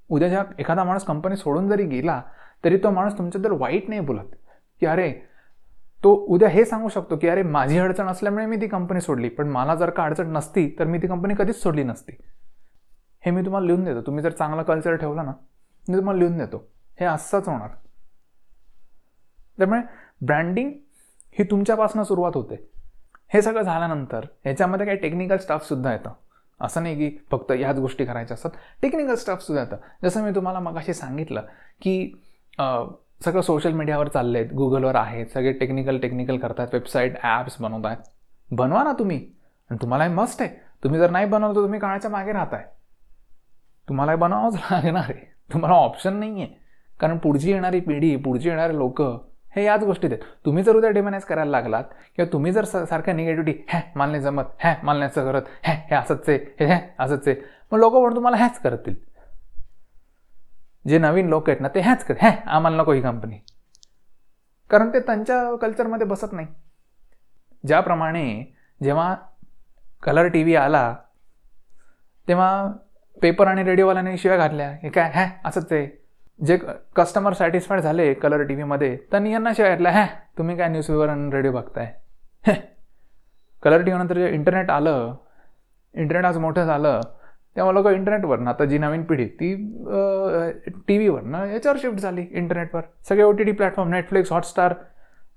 उद्या ज्या एखादा माणूस कंपनी सोडून जरी गेला तरी तो माणूस तुमच्याबद्दल वाईट नाही बोलत. की अरे तो उद्या हे सांगू शकतो की अरे माझी अडचण असल्यामुळे मी ती कंपनी सोडली पण मला जर का अडचण नसती तर मी ती कंपनी कधीच सोडली नसती. हे मी तुम्हाला लिहून देतो. तुम्ही जर चांगला कल्चर ठेवला ना मी तुम्हाला लिहून देतो. हे असंच होणार. त्यामुळे ब्रँडिंग ही तुमच्यापासून सुरुवात होते. हे सगळं झाल्यानंतर ह्याच्यामध्ये काही टेक्निकल स्टाफसुद्धा येतं. असं नाही की फक्त ह्याच गोष्टी करायच्या असतात. टेक्निकल स्टाफसुद्धा येतं. जसं मी तुम्हाला मगाशी सांगितलं की सगळं सोशल मीडियावर चाललं आहेत गुगलवर आहेत सगळे टेक्निकल टेक्निकल करतात वेबसाईट ॲप्स बनवत आहेत. बनवा ना तुम्ही. आणि तुम्हाला हे मस्त आहे. तुम्ही जर नाही बनवलं तर तुम्ही काळाच्या मागे राहताय. तुम्हाला बनवावंच लागणार आहे. तुम्हाला ऑप्शन नाही आहे कारण पुढची येणारी पिढी पुढची येणारे लोक हे याच गोष्टीत आहेत. तुम्ही जर उद्या डिमॅनाइज करायला लागलात किंवा तुम्ही जर स- सारख्या निगेटिव्हिटी हॅ मानले जमत. हॅ मानण्याचं करत. हॅ हे असंच आहे. हे हॅ असंच आहे. मग लोक म्हणून तुम्हाला हॅच करतील. जे नवीन लोक आहेत ना ते हॅच कर हॅ आम्हाला नको ही कंपनी कारण ते त्यांच्या कल्चरमध्ये बसत नाही. ज्याप्रमाणे जेव्हा कलर टी व्ही आला तेव्हा पेपर आणि रेडिओवाल्याने शिव्या घातल्या. हे काय हॅ असंच आहे. जे कस्टमर सॅटिस्फाईड झाले कलर टी व्हीमध्ये त्यांनी यांना शिवाय घातल्या हॅ तुम्ही काय न्यूजपेपर आणि रेडिओ बघताय? हे. कलर टी व्हीनंतर जे इंटरनेट आलं इंटरनेट आज मोठं झालं तेव्हा लोक इंटरनेटवरनं आता जी नवीन पिढी ती टी व्हीवरनं याच्यावर शिफ्ट झाली इंटरनेटवर सगळे O T T platform Netflix Hotstar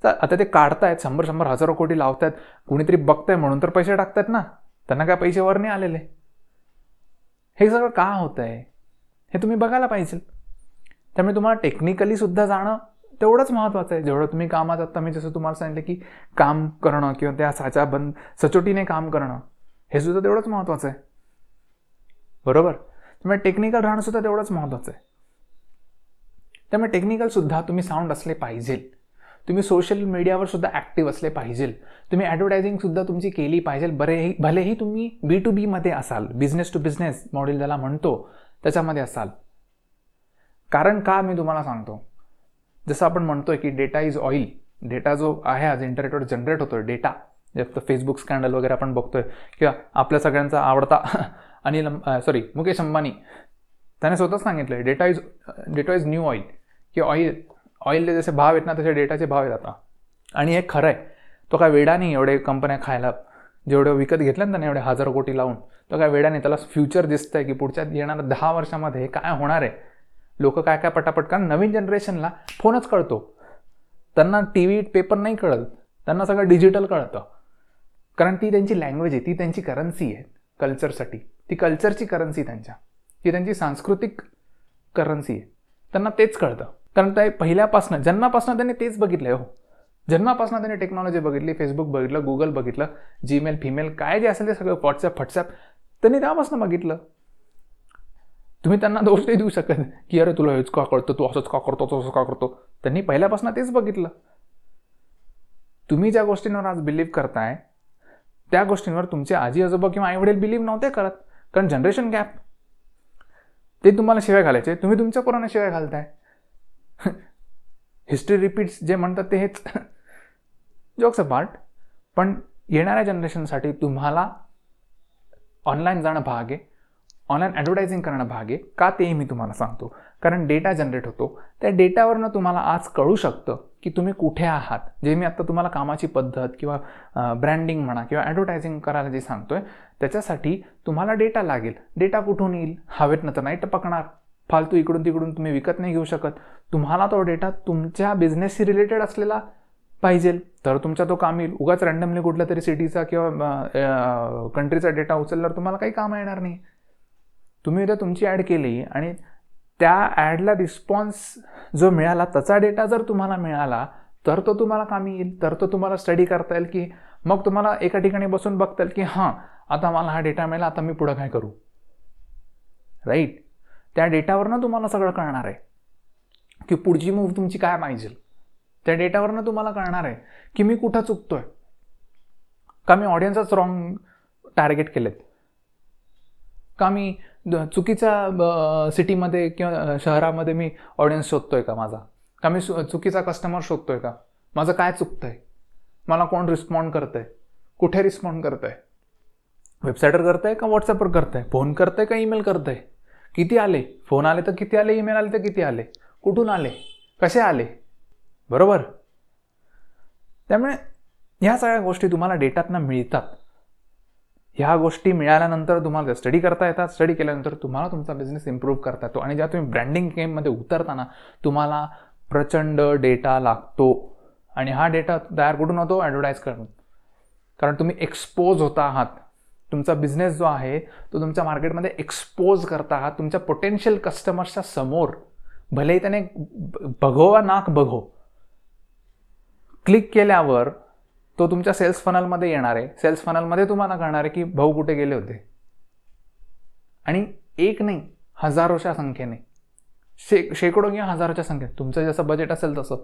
आता ते काढतायत शंभर शंभर हजारो कोटी लावतायत कुणीतरी बघताय म्हणून तर पैसे टाकतात ना. त्यांना काय पैसे वर नाही आलेले? हे सगळं का होतं आहे हे तुम्ही बघायला पाहिजे. त्यामुळे तुम्हाला टेक्निकली सुद्धा जाणं तेवढंच महत्त्वाचं आहे. जेवढं तुम्ही कामात आत्ता मी जसं तुम्हाला सांगितलं की काम करणं किंवा त्या साच्या बंद सचोटीने काम करणं हे सुद्धा तेवढंच महत्त्वाचं आहे. बरोबर? त्यामुळे टेक्निकल राहणं सुद्धा तेवढंच महत्त्वाचं आहे. त्यामुळे टेक्निकल सुद्धा तुम्ही साऊंड असले पाहिजे. तुम्ही सोशल मीडियावर सुद्धा ॲक्टिव्ह असले पाहिजे. तुम्ही ॲडव्हर्टायझिंगसुद्धा तुमची केली पाहिजे. बरेही भलेही तुम्ही बी टू बीमध्ये असाल बिझनेस टू बिझनेस मॉडेल ज्याला म्हणतो त्याच्यामध्ये असाल. कारण का मी तुम्हाला सांगतो? जसं आपण म्हणतोय की डेटा इज ऑइल डेटा जो आहे आज इंटरनेटवर जनरेट होतोय. डेटा जास्त फेसबुक स्कॅन्डल वगैरे आपण बघतोय किंवा आपल्या सगळ्यांचा आवडता अनिल सॉरी मुकेश अंबानी. त्याने स्वतःच सांगितलं आहे data is data is new oil की ऑइल ऑइलचे जसे भाव आहेत ना तसे डेटाचे भाव आहेत आता. आणि हे खरं आहे. तो काय वेडा नाही एवढे कंपन्या खायला. जेवढं विकत घेतलं ना त्याने एवढे हजार कोटी लावून तो काय वेडा नाही. त्याला फ्युचर दिसतंय की पुढच्या येणाऱ्या दहा वर्षामध्ये काय होणार आहे? लोक काय काय पटापट कारण नवीन जनरेशनला फोनच कळतो. त्यांना टी व्ही पेपर नाही कळत. त्यांना सगळं डिजिटल कळतं. कारण ती त्यांची लँग्वेज आहे ती त्यांची करन्सी आहे कल्चरसाठी ती कल्चरची करन्सी त्यांच्या. ती त्यांची सांस्कृतिक करन्सी आहे. त्यांना तेच कळतं. कारण ते पहिल्यापासून जन्मापासून त्यांनी तेच हो. बघितलं हो. जन्मापासून त्यांनी टेक्नॉलॉजी बघितली फेसबुक बघितलं गुगल बघितलं जीमेल फिमेल काय जे असेल ते सगळं व्हॉट्सअप व्हॉट्सअप त्यांनी त्यापासून बघितलं. तुम्ही त्यांना दोष नाही देऊ शकत की अरे तुला हेच का कळतं? तू असंच का करतो? तसंच का करतो? त्यांनी पहिल्यापासून तेच बघितलं. तुम्ही ज्या गोष्टींवर आज बिलीव्ह करताय त्या गोष्टींवर तुमचे आजी आजोबा किंवा आईवडील बिलीव्ह नव्हते करत. कारण जनरेशन गॅप ते तुम्हाला शिवाय घालायचे. तुम्ही तुमच्या पोरांना शिवाय घालताय. हिस्ट्री रिपीट्स जे म्हणतात ते हेच. जोक्स अ पार्ट पण येणाऱ्या जनरेशनसाठी तुम्हाला ऑनलाईन जाणं भाग आहे. ऑनलाईन ॲडव्हर्टायझिंग करणं भाग आहे का तेही मी तुम्हाला सांगतो. कारण डेटा जनरेट होतो. त्या डेटावरनं तुम्हाला आज कळू शकतं की तुम्ही कुठे आहात. जे मी आत्ता तुम्हाला कामाची पद्धत किंवा ब्रँडिंग म्हणा किंवा ॲडव्हर्टायझिंग करायला जे सांगतोय त्याच्यासाठी तुम्हाला डेटा लागेल. डेटा कुठून येईल? हवेतनं तर नाही टपकणार. फालतू इकडून तिकडून तुम्ही विकत नाही घेऊ शकत. तुम्हाला तो डेटा तुमच्या बिझनेसशी रिलेटेड असलेला पाहिजे. तर तुमचा तो काम येईल. उगाच रँडमली कुठल्या तरी सिटीचा किंवा कंट्रीचा डेटा उचलल्यावर तुम्हाला काही काम येणार नाही. तुम्ही उद्या तुमची ॲड केली आणि त्या ॲडला रिस्पॉन्स जो मिळाला त्याचा डेटा जर तुम्हाला मिळाला तर तो तुम्हाला कामी येईल तर तो तुम्हाला स्टडी करता येईल की मग तुम्हाला एका ठिकाणी बसून बघता येईल की हां आता मला हा डेटा मिळाला आता मी पुढं काय करू? राईट त्या डेटावरनं तुम्हाला सगळं कळणार आहे की पुढची मूव्ह तुमची काय पाहिजे. त्या डेटावरनं तुम्हाला कळणार आहे की मी कुठं चुकतोय. का मी ऑडियन्सच रॉंग टार्गेट केलेत? का मी चुकीच्या सिटीमध्ये किंवा शहरामध्ये मी ऑडियन्स शोधतोय का माझा? का मी चुकीचा कस्टमर शोधतोय का? माझं काय चुकतंय? मला कोण रिस्पॉन्ड करतंय? कुठे रिस्पॉन्ड करतंय? वेबसाईटवर करतंय का व्हॉट्सअपवर करतंय? फोन करतंय का ईमेल करतंय? किती आले? फोन आले तर किती आले? ईमेल आले तर किती आले? कुठून आले? कसे आले? बरोबर? त्यामुळे ह्या सगळ्या गोष्टी तुम्हाला डेटातनं मिळतात. ह्या गोष्टी मिळाल्यानंतर तुम्हाला स्टडी करता येतात स्टडी केल्यानंतर तुम्हाला तुमचा बिझनेस इम्प्रूव्ह करता येतो. आणि ज्या तुम्ही ब्रँडिंग गेममध्ये उतरताना तुम्हाला प्रचंड डेटा लागतो. आणि हा डेटा तयार कुठून होतो? ॲडव्हर्टाईज करून कारण तुम्ही एक्सपोज होता आहात. तुमचा बिझनेस जो आहे तो तुमच्या मार्केटमध्ये एक्सपोज करता आहात. तुमच्या पोटेन्शियल कस्टमर्सच्या समोर. भलेही त्याने बघो वा नाक बघो. क्लिक केल्यावर तो तुमच्या सेल्स फनलमध्ये येणार आहे. सेल्स फनलमध्ये तुम्हाला कळणार आहे की भाऊ कुठे गेले होते. आणि एक नाही हजारोच्या संख्येने. शे शेकडो किंवा हजारोच्या संख्येने. तुमचं जसं बजेट असेल तसं.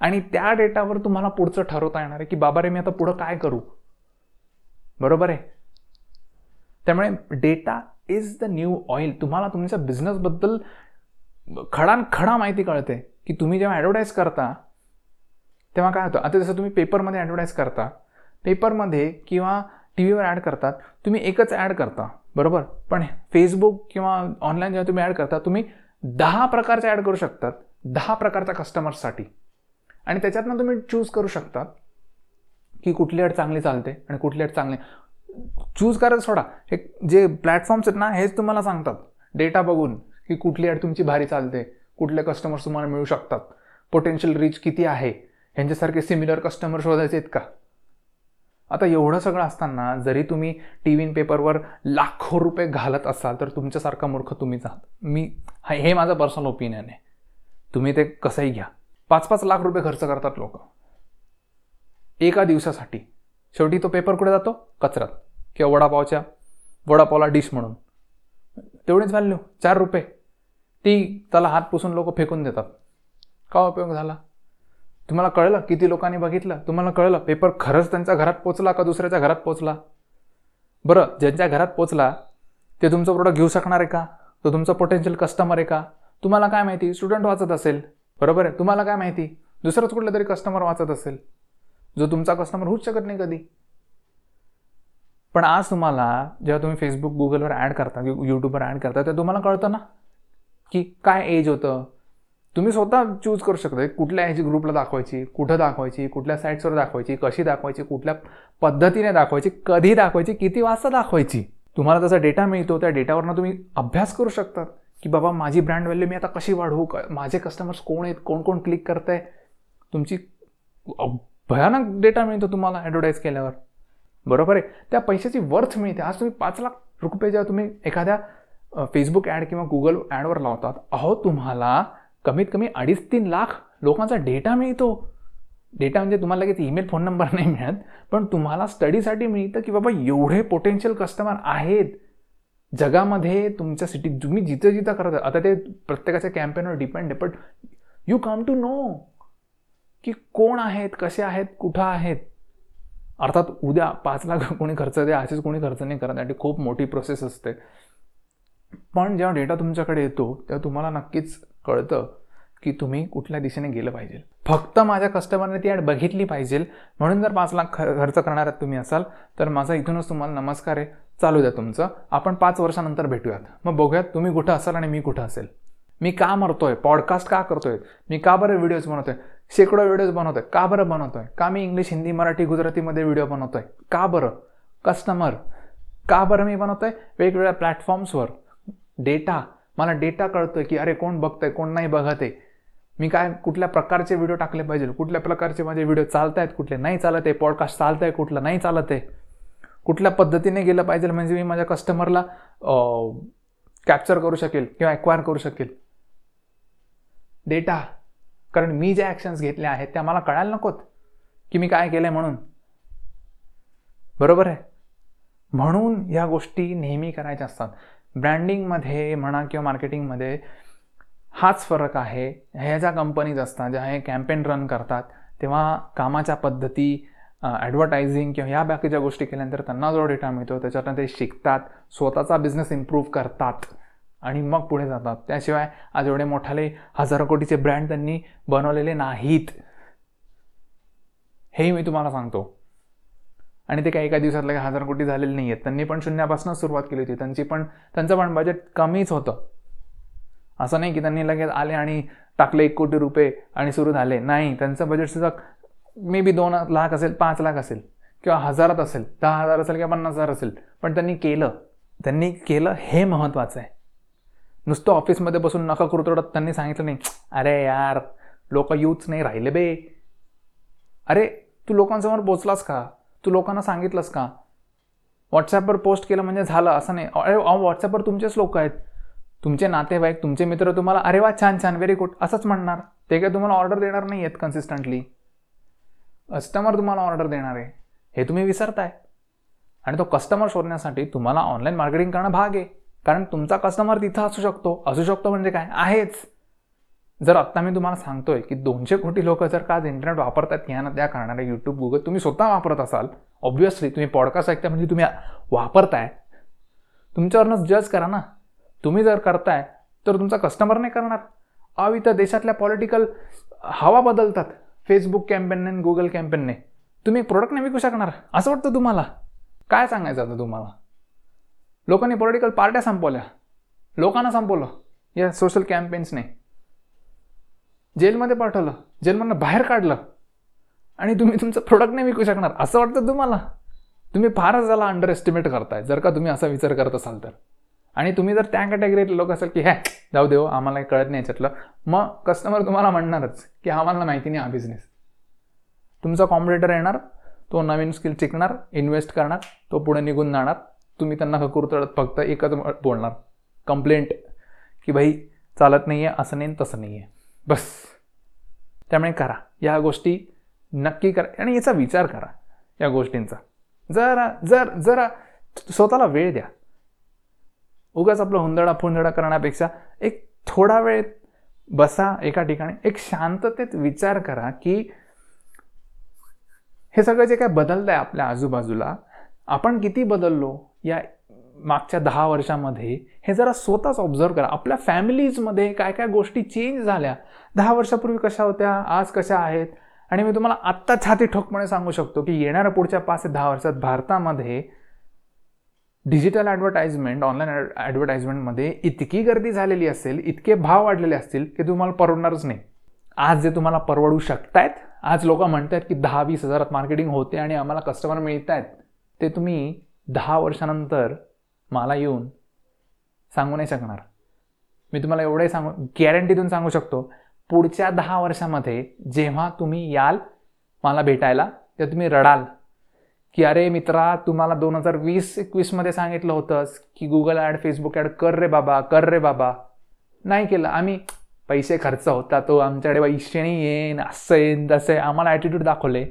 आणि त्या डेटावर तुम्हाला पुढचं ठरवता येणार आहे की बाबा रे मी आता पुढं काय करू? बरोबर आहे? त्यामुळे data is the new oil तुम्हाला तुमच्या बिझनेसबद्दल खडान खडा माहिती कळते की तुम्ही जेव्हा ॲडव्हर्टाईज करता तेव्हा काय होतं? आता जसं तुम्ही पेपरमध्ये ॲडव्हर्टाईज करता पेपरमध्ये किंवा टी व्हीवर ॲड करतात तुम्ही एकच ॲड करता बरोबर? पण फेसबुक किंवा ऑनलाईन जेव्हा तुम्ही ॲड करता तुम्ही दहा प्रकारचे ॲड करू शकतात दहा प्रकारच्या कस्टमर्ससाठी आणि त्याच्यातनं तुम्ही चूज करू शकतात की कुठली ॲड चांगली चालते आणि कुठली ॲड चांगली. चूज करायचं सोडा. हे जे प्लॅटफॉर्म्स आहेत ना हेच तुम्हाला सांगतात. डेटा बघून की कुठली ॲड तुमची भारी चालते कुठले कस्टमर्स तुम्हाला मिळू शकतात. पोटेन्शियल रीच किती आहे? ह्यांच्यासारखे सिमिलर कस्टमर शोधायचे आहेत का? आता एवढं सगळं असताना जरी तुम्ही टी व्ही पेपरवर लाखो रुपये घालत असाल तर तुमच्यासारखा मूर्ख तुम्हीच आहात. मी हे माझं पर्सनल ओपिनियन आहे. तुम्ही ते कसंही घ्या. पाच पाच लाख रुपये खर्च करतात लोक. एका दिवसासाठी. शेवटी तो पेपर कुठे जातो? कचऱ्यात. किंवा वडापावच्या वडापावला डिश म्हणून. तेवढीच व्हॅल्यू चार रुपये. ती त्याला हात पुसून लोक फेकून देतात. का उपयोग झाला? तुम्हाला कळलं? किती लोकांनी बघितलं? तुम्हाला कळलं? पेपर खरंच त्यांच्या घरात पोचला का दुसऱ्याच्या घरात पोचला? बरं ज्यांच्या घरात पोचला ते तुमचं प्रोडक्ट घेऊ शकणार आहे का? तो तुमचा पोटेन्शियल कस्टमर आहे का? तुम्हाला काय माहिती? स्टुडंट वाचत असेल. बरोबर आहे? तुम्हाला काय माहिती? दुसरंच कुठलं तरी कस्टमर वाचत असेल. जो तुमचा कस्टमर होऊच शकत नाही कधी. पण आज तुम्हाला जेव्हा तुम्ही फेसबुक गुगलवर ॲड करता यूट्यूबवर ॲड करता तेव्हा तुम्हाला कळतं ना? की काय एज होतं? तुम्ही स्वतः चूज करू शकता. कुठल्या ह्याची ग्रुपला दाखवायची कुठं दाखवायची कुठल्या साईट्सवर दाखवायची कशी दाखवायची कुठल्या पद्धतीने दाखवायची कधी दाखवायची किती वाजता दाखवायची. तुम्हाला जसा डेटा मिळतो त्या डेटावरनं तुम्ही अभ्यास करू शकतात की बाबा माझी ब्रँड व्हॅल्यू मी आता कशी वाढवू? क- माझे कस्टमर्स कोण आहेत? कोण कोण क्लिक करत आहे तुमची भयानक डेटा मिळतो तुम्हाला ॲडव्हर्टाईज केल्यावर. बरोबर आहे? त्या पैशाची वर्थ मिळते. आज तुम्ही पाच लाख रुपये जेव्हा तुम्ही एखाद्या फेसबुक ॲड किंवा गुगल ॲडवर लावतात अहो तुम्हाला कमीत कमी अडीच तीन लाख लोकांचा डेटा मिळतो. डेटा म्हणजे तुम्हाला लगेच ईमेल फोन नंबर नाही मिळत पण तुम्हाला स्टडीसाठी मिळतं की बाबा एवढे पोटेन्शियल कस्टमर आहेत. जगामध्ये तुमच्या सिटीत तुम्ही जिथं जिथं करत आता ते प्रत्येकाच्या कॅम्पेनवर डिपेंड आहे but you come to know की कोण आहेत कसे आहेत कुठं आहेत. अर्थात उद्या पाच लाख कोणी खर्च द्या असेच कोणी खर्च नाही करत आणि खूप मोठी प्रोसेस असते. पण जेव्हा डेटा तुमच्याकडे येतो तेव्हा तुम्हाला नक्कीच कळतं की तुम्ही कुठल्या दिशेने गेलं पाहिजे. फक्त माझ्या कस्टमरने ती ॲड बघितली पाहिजे. म्हणून जर पाच लाख खर्च करणार आहात तुम्ही असाल तर माझा इथूनच तुम्हाला नमस्कार आहे. चालू द्या तुमचं. आपण पाच वर्षानंतर भेटूयात. मग बघूयात तुम्ही कुठं असाल आणि मी कुठं असेल. मी का मरतोय? पॉडकास्ट का करतोय? मी का बरं व्हिडिओज बनवतोय? शेकडो व्हिडिओज बनवतोय. का बरं बनवतोय? का मी इंग्लिश हिंदी मराठी गुजरातीमध्ये व्हिडिओ बनवतोय? का बरं? कस्टमर का बरं मी बनवतोय? वेगवेगळ्या प्लॅटफॉर्म्सवर डेटा मला डेटा कळतोय की अरे कोण बघतंय कोण नाही बघत आहे. मी काय कुठल्या प्रकारचे व्हिडिओ टाकले पाहिजे? कुठल्या प्रकारचे माझे व्हिडिओ चालत आहेत कुठले नाही चालत आहे? पॉडकास्ट चालत आहे कुठलं नाही चालत आहे? कुठल्या पद्धतीने गेलं पाहिजे म्हणजे मी माझ्या कस्टमरला कॅप्चर करू शकेल किंवा एक्वायर करू शकेल? डेटा कारण मी ज्या ॲक्शन्स घेतल्या आहेत त्या मला कळायला नकोत की मी काय केलं म्हणून. बरोबर आहे? म्हणून या गोष्टी नेहमी करायच्या असतात. ब्रँडिंगमध्ये म्हणा किंवा मार्केटिंगमध्ये हाच फरक आहे. ह्या ज्या कंपनीज असतात ज्या हे कॅम्पेन रन करतात तेव्हा कामाच्या पद्धती ॲडव्हर्टायझिंग किंवा ह्या बाकीच्या गोष्टी केल्यानंतर त्यांना जो डेटा मिळतो त्याच्यातनं ते शिकतात स्वतःचा बिझनेस इम्प्रूव्ह करतात आणि मग पुढे जातात. त्याशिवाय आज एवढे मोठाले हजारो कोटीचे ब्रँड त्यांनी बनवलेले नाहीत. हेही मी तुम्हाला सांगतो. आणि ते काही एका दिवसात लगे हजार कोटी झालेले नाही आहेत त्यांनी पण शून्यापासून सुरुवात केली होती. त्यांची पण त्यांचं पण बजेट कमीच होतं. असं नाही की त्यांनी लगेच आले आणि टाकले एक कोटी रुपये आणि सुरू झाले. नाही त्यांचं बजेटसुद्धा मे बी दोन लाख असेल पाच लाख असेल किंवा हजारात असेल दहा हजार असेल किंवा पन्नास हजार असेल. पण त्यांनी केलं. त्यांनी केलं हे महत्त्वाचं आहे. नुसतं ऑफिसमध्ये बसून नका कुरतोडत त्यांनी सांगितलं नाही. अरे यार लोक यूच नाही राहिले बे. अरे तू लोकांसमोर पोचलास का? तू लोकांना सांगितलंस का? व्हॉट्सॲपवर पोस्ट केलं म्हणजे झालं असं नाही. अरे व्हॉट्सॲपवर तुमचेच लोक आहेत. तुमचे नातेवाईक तुमचे मित्र तुम्हाला अरे वा छान छान व्हेरी गुड असंच म्हणणार. ते काय तुम्हाला ऑर्डर देणार नाही आहेत कन्सिस्टंटली कस्टमर तुम्हाला ऑर्डर देणार आहे. हे तुम्ही विसरताय. आणि तो कस्टमर शोधण्यासाठी तुम्हाला ऑनलाईन मार्केटिंग करणं भाग आहे. कारण तुमचा कस्टमर तिथं असू शकतो. असू शकतो म्हणजे काय? आहेच. जर आत्ता मी तुम्हाला सांगतोय की दोनशे कोटी लोक जर का आज इंटरनेट वापरतात या ना त्या कारणाने यूट्यूब गुगल तुम्ही स्वतः वापरत असाल ऑब्व्हियसली तुम्ही पॉडकास्ट ऐकता म्हणजे तुम्ही वापरताय. तुमच्यावरनंच जज करा ना. तुम्ही जर करताय तर तुमचा कस्टमर नाही करणार. अव इथं देशातल्या पॉलिटिकल हवा बदलतात. फेसबुक कॅम्पेनने आणि गुगल कॅम्पेनने तुम्ही एक प्रोडक्ट नाही विकू शकणार. असं वाटतं तुम्हाला? काय सांगायचं आता तुम्हाला? लोकांनी पॉलिटिकल पार्ट्या संपवल्या. लोकांना संपवलं. या सोशल कॅम्पेन्सने जेलमध्ये पाठवलं जेलमधनं बाहेर काढलं. आणि तुम्ही तुमचं प्रोडक्ट नाही विकू शकणार असं वाटतं तुम्हाला. तुम्ही फारच त्याला अंडर एस्टिमेट करताय जर का तुम्ही असा विचार करत असाल तर. आणि तुम्ही जर त्या कॅटेगरीतले लोक असाल की हॅ जाऊ देऊ आम्हाला कळत नाही याच्यातलं. मग कस्टमर तुम्हाला म्हणणारच की आम्हाला माहिती नाही हा बिझनेस तुमचा कॉम्पिटेटर येणार तो नवीन स्किल शिकणार इन्व्हेस्ट करणार तो पुढे निघून जाणार. तुम्ही त्यांना कुरतडत फक्त एकच बोलणार. कंप्लेंट की भाई चालत नाही आहे असं नाही तसं नाही आहे बस. त्यामुळे करा. या गोष्टी नक्की करा. आणि याचा विचार करा या गोष्टींचा. जरा जर जरा स्वतःला वेळ द्या. उगाच आपलं हुंदडा फुंदडा करण्यापेक्षा एक थोडा वेळ बसा एका ठिकाणी. एक शांततेत विचार करा की हे सगळं जे काय बदललं आहे आपल्या आजूबाजूला आपण किती बदललो या मागच्या दहा वर्षामध्ये हे जरा स्वतःच ऑब्झर्व करा. आपल्या फॅमिलीजमध्ये काय काय गोष्टी चेंज झाल्या. दहा वर्षापूर्वी कशा होत्या आज कशा आहेत? आणि मी तुम्हाला आत्ता छाती ठोकपणे सांगू शकतो की येणाऱ्या पुढच्या पाच ते दहा वर्षात भारतामध्ये डिजिटल ॲडव्हर्टाइजमेंट ऑनलाईन ॲडव्हर्टाइजमेंटमध्ये इतकी गर्दी झालेली असेल इतके भाव वाढलेले असतील की तुम्हाला परवडणारच नाही. आज जे तुम्हाला परवडू शकतायत आज लोक म्हणतात की दहा वीस हजारात मार्केटिंग होते आणि आम्हाला कस्टमर मिळत आहेत ते तुम्ही दहा वर्षानंतर मला येऊन सांगू नाही शकणार. मी तुम्हाला एवढे सांगू गॅरंटी देऊन सांगू शकतो पुढच्या दहा वर्षामध्ये जेव्हा तुम्ही याल मला भेटायला तेव्हा तुम्ही रडाल की अरे मित्रा तुम्हाला दोन हजार वीस एकवीसमध्ये सांगितलं होतंस की गुगल ॲड फेसबुक ॲड कर रे बाबा कर रे बाबा. नाही केलं. आम्ही पैसे खर्च होता तो हो, आमच्याकडे पैसे नाही येईन असं येईन तसं आहे आम्हाला ॲटिट्यूड दाखवले.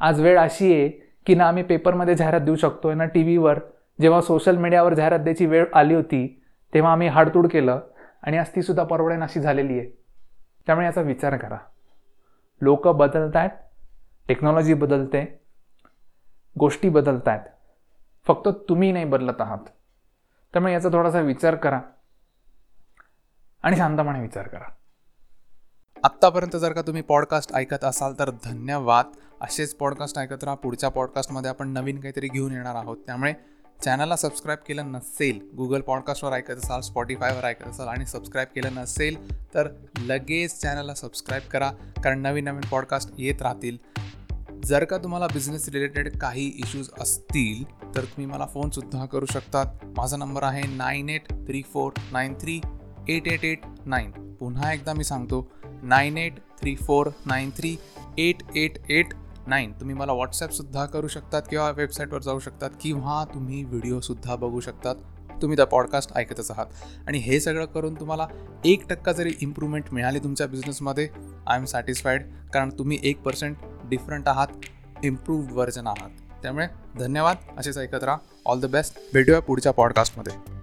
आज वेळ अशी आहे की ना आम्ही पेपरमध्ये जाहिरात देऊ शकतो ना टी व्हीवर जेव्हा सोशल मीडियावर जाहिरात द्यायची वेळ आली होती तेव्हा आम्ही हाडतूड केलं आणि आज तीसुद्धा परवडेन अशी झालेली आहे. त्यामुळे याचा विचार करा. लोक बदलत आहेत टेक्नॉलॉजी बदलते गोष्टी बदलत आहेत फक्त तुम्ही नाही बदलत आहात. त्यामुळे याचा थोडासा विचार करा आणि शांतपणे विचार करा. आत्तापर्यंत जर का तुम्ही पॉडकास्ट ऐकत असाल तर धन्यवाद. असेच पॉडकास्ट ऐकत राहा. पुढच्या पॉडकास्टमध्ये आपण नवीन काहीतरी घेऊन येणार आहोत. त्यामुळे चॅनलला सबस्क्राईब केलं नसेल गुगल पॉडकास्टवर ऐकत असाल स्पॉटीफायवर ऐकत असाल आणि सबस्क्राईब केलं नसेल तर लगेच चॅनलला सबस्क्राईब करा कारण नवीन नवीन पॉडकास्ट येत राहतील. जर का तुम्हाला बिझनेस रिलेटेड काही इश्यूज असतील तर तुम्ही मला फोनसुद्धा करू शकतात. माझा नंबर आहे nine eight three four nine three eight eight eight nine पुन्हा एकदा मी सांगतो nine eight three four nine three eight eight eight nine तुम्ही मला व्हॉट्सॲपसुद्धा करू शकतात किंवा वेबसाईटवर जाऊ शकतात किंवा तुम्ही व्हिडिओसुद्धा बघू शकतात. तुम्ही त्या पॉडकास्ट ऐकतच आहात. आणि हे सगळं करून तुम्हाला एक टक्का जरी इम्प्रूव्हमेंट मिळाली तुमच्या बिझनेसमध्ये आय एम सॅटिस्फाईड कारण तुम्ही एक पर्सेंट डिफरंट आहात इम्प्रूव्ड व्हर्जन आहात. त्यामुळे धन्यवाद. असेच ऐकत राहा. ऑल द बेस्ट भेटूया पुढच्या पॉडकास्टमध्ये